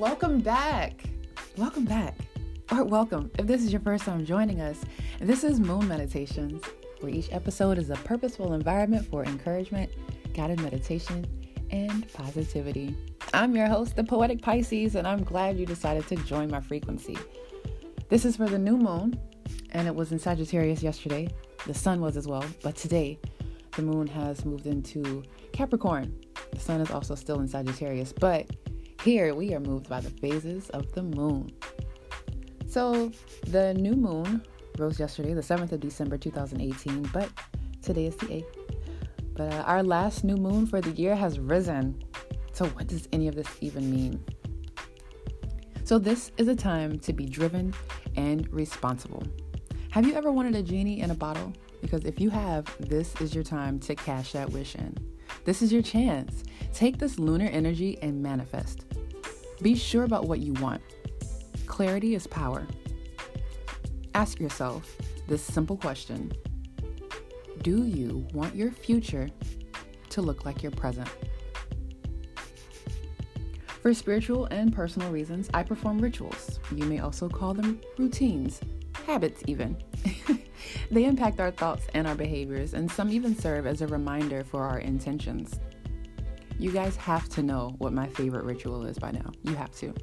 welcome back. Welcome back. Or welcome if this is your first time joining us. This is Moon Meditations, where each episode is a purposeful environment for encouragement, guided meditation, and positivity. I'm your host, the Poetic Pisces, and I'm glad you decided to join my frequency. This is for the new moon, and it was in Sagittarius yesterday. The sun was as well, but today the moon has moved into Capricorn. The sun is also still in Sagittarius, but here we are moved by the phases of the moon. So the new moon rose yesterday, the 7th of December 2018, but today is the 8th. But uh, our last new moon for the year has risen. So, what does any of this even mean? So, this is a time to be driven and responsible. Have you ever wanted a genie in a bottle? Because if you have, this is your time to cash that wish in. This is your chance. Take this lunar energy and manifest. Be sure about what you want. Clarity is power. Ask yourself this simple question Do you want your future to look like your present? For spiritual and personal reasons, I perform rituals. You may also call them routines, habits, even. they impact our thoughts and our behaviors, and some even serve as a reminder for our intentions. You guys have to know what my favorite ritual is by now. You have to.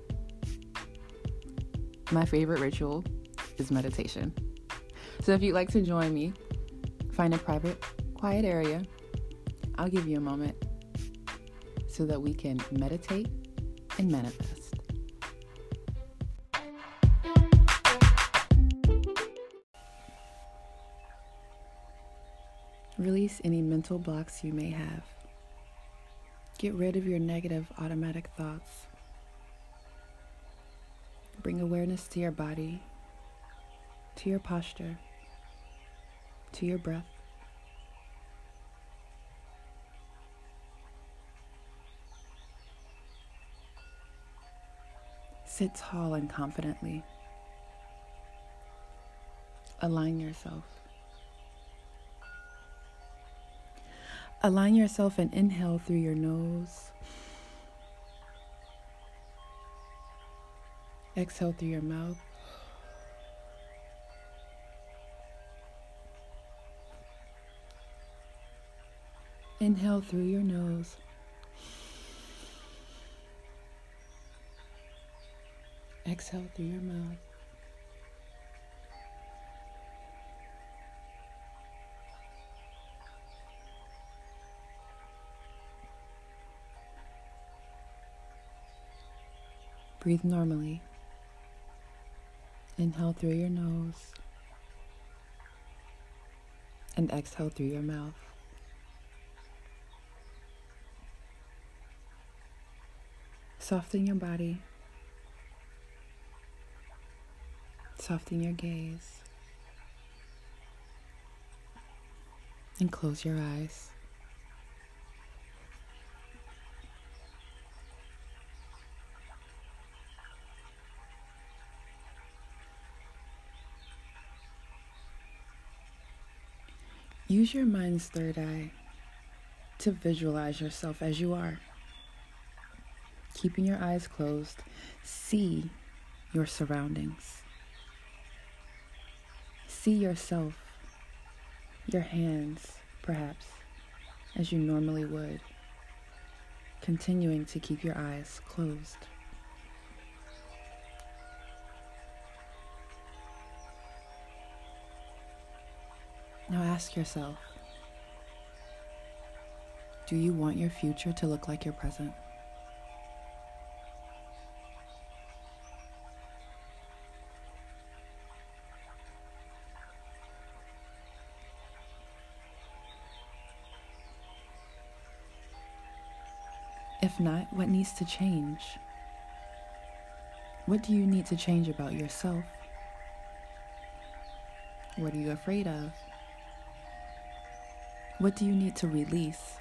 My favorite ritual is meditation. So if you'd like to join me, find a private, quiet area. I'll give you a moment so that we can meditate and manifest. Release any mental blocks you may have. Get rid of your negative automatic thoughts. Bring awareness to your body, to your posture, to your breath. Sit tall and confidently. Align yourself. Align yourself and inhale through your nose. Exhale through your mouth. Inhale through your nose. Exhale through your mouth. Breathe normally. Inhale through your nose and exhale through your mouth. Soften your body. Soften your gaze. And close your eyes. Use your mind's third eye to visualize yourself as you are. Keeping your eyes closed, see your surroundings. See yourself, your hands, perhaps, as you normally would, continuing to keep your eyes closed. Now ask yourself Do you want your future to look like your present? If not, what needs to change? What do you need to change about yourself? What are you afraid of? What do you need to release?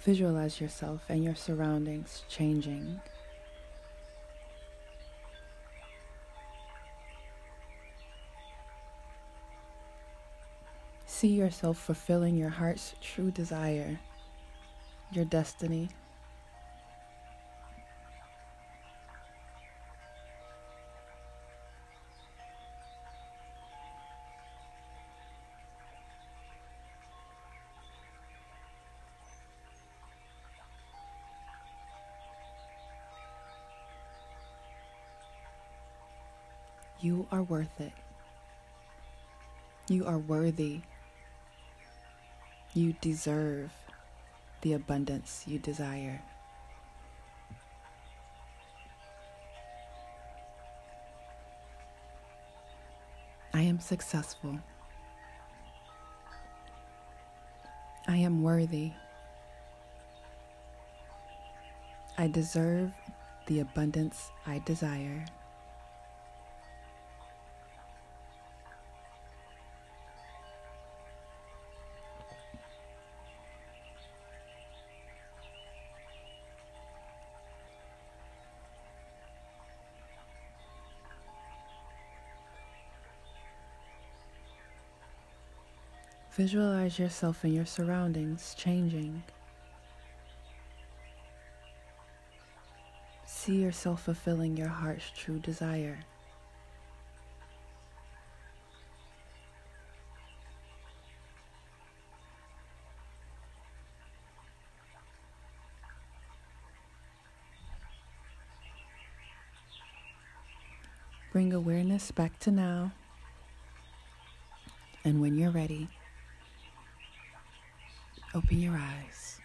Visualize yourself and your surroundings changing. See yourself fulfilling your heart's true desire, your destiny. You are worth it. You are worthy. You deserve the abundance you desire. I am successful. I am worthy. I deserve the abundance I desire. Visualize yourself and your surroundings changing. See yourself fulfilling your heart's true desire. Bring awareness back to now. And when you're ready, Open your eyes.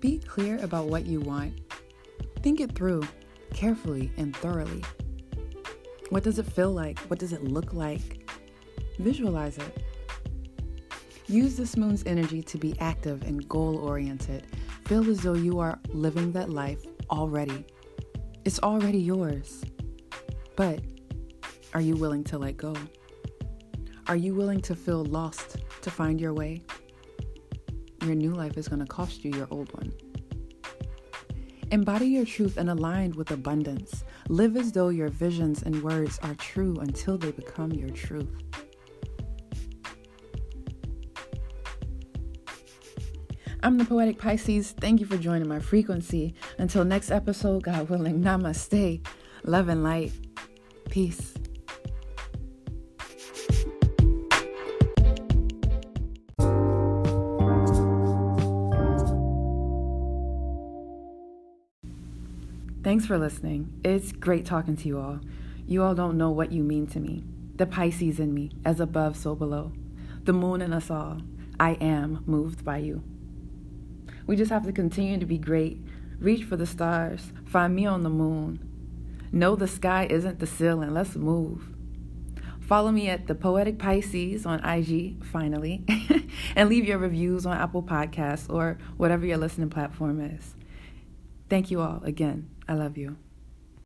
Be clear about what you want. Think it through carefully and thoroughly. What does it feel like? What does it look like? Visualize it. Use this moon's energy to be active and goal oriented feel as though you are living that life already. It's already yours. But are you willing to let go? Are you willing to feel lost to find your way? Your new life is going to cost you your old one. Embody your truth and align with abundance. Live as though your visions and words are true until they become your truth. I'm the Poetic Pisces. Thank you for joining my frequency. Until next episode, God willing, namaste. Love and light. Peace. Thanks for listening. It's great talking to you all. You all don't know what you mean to me. The Pisces in me, as above, so below. The moon in us all. I am moved by you. We just have to continue to be great, reach for the stars, find me on the moon. Know the sky isn't the ceiling, let's move. Follow me at the Poetic Pisces on IG, finally, and leave your reviews on Apple Podcasts or whatever your listening platform is. Thank you all again. I love you.